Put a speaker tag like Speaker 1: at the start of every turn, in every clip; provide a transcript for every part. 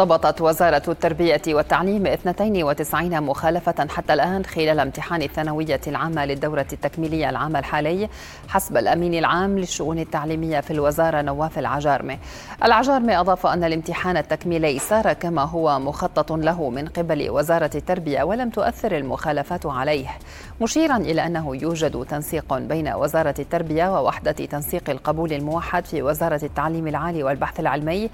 Speaker 1: ضبطت وزارة التربية والتعليم 92 مخالفة حتى الآن خلال امتحان الثانوية العامة للدورة التكميلية العام الحالي حسب الأمين العام للشؤون التعليمية في الوزارة نواف العجارمة العجارمة أضاف أن الامتحان التكميلي سار كما هو مخطط له من قبل وزارة التربية ولم تؤثر المخالفات عليه مشيرا إلى أنه يوجد تنسيق بين وزارة التربية ووحدة تنسيق القبول الموحد في وزارة التعليم العالي والبحث العلمي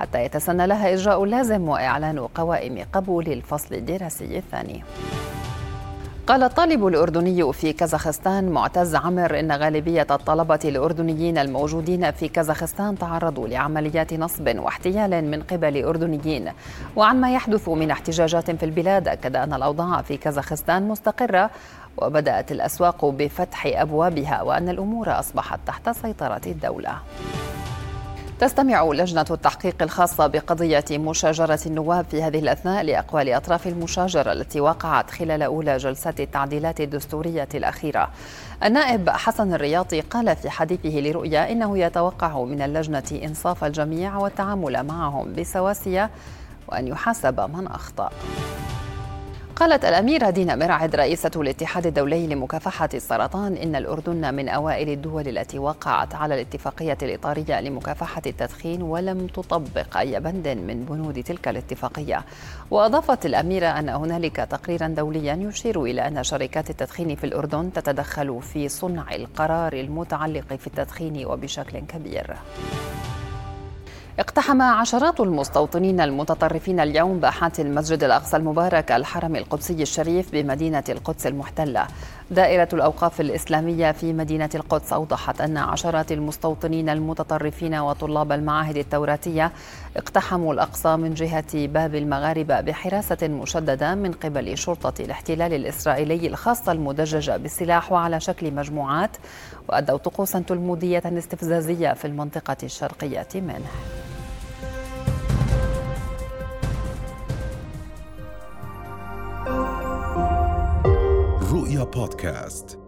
Speaker 1: حتى يتسنى لها إجراء اللازم وإعلان قوائم قبول الفصل الدراسي الثاني. قال الطالب الأردني في كازاخستان معتز عمر إن غالبية الطلبة الأردنيين الموجودين في كازاخستان تعرضوا لعمليات نصب واحتيال من قبل أردنيين. وعن ما يحدث من احتجاجات في البلاد أكد أن الأوضاع في كازاخستان مستقرة وبدأت الأسواق بفتح أبوابها وأن الأمور أصبحت تحت سيطرة الدولة. تستمع لجنة التحقيق الخاصة بقضية مشاجرة النواب في هذه الأثناء لأقوال أطراف المشاجرة التي وقعت خلال أولى جلسات التعديلات الدستورية الأخيرة. النائب حسن الرياضي قال في حديثه لرؤيا إنه يتوقع من اللجنة إنصاف الجميع والتعامل معهم بسواسية وأن يحاسب من أخطأ. قالت الأميرة دينا مرعد رئيسة الاتحاد الدولي لمكافحة السرطان إن الأردن من أوائل الدول التي وقعت على الاتفاقية الإطارية لمكافحة التدخين ولم تطبق أي بند من بنود تلك الاتفاقية. وأضافت الأميرة أن هنالك تقريرا دوليا يشير إلى أن شركات التدخين في الأردن تتدخل في صنع القرار المتعلق في التدخين وبشكل كبير. اقتحم عشرات المستوطنين المتطرفين اليوم باحات المسجد الأقصى المبارك الحرم القدسي الشريف بمدينة القدس المحتلة. دائرة الأوقاف الإسلامية في مدينة القدس أوضحت أن عشرات المستوطنين المتطرفين وطلاب المعاهد التوراتية اقتحموا الأقصى من جهة باب المغاربة بحراسة مشددة من قبل شرطة الاحتلال الإسرائيلي الخاصه المدججه بالسلاح وعلى شكل مجموعات وأدوا طقوسا تلمودية استفزازية في المنطقة الشرقية منه.
Speaker 2: رؤيا بودكاست.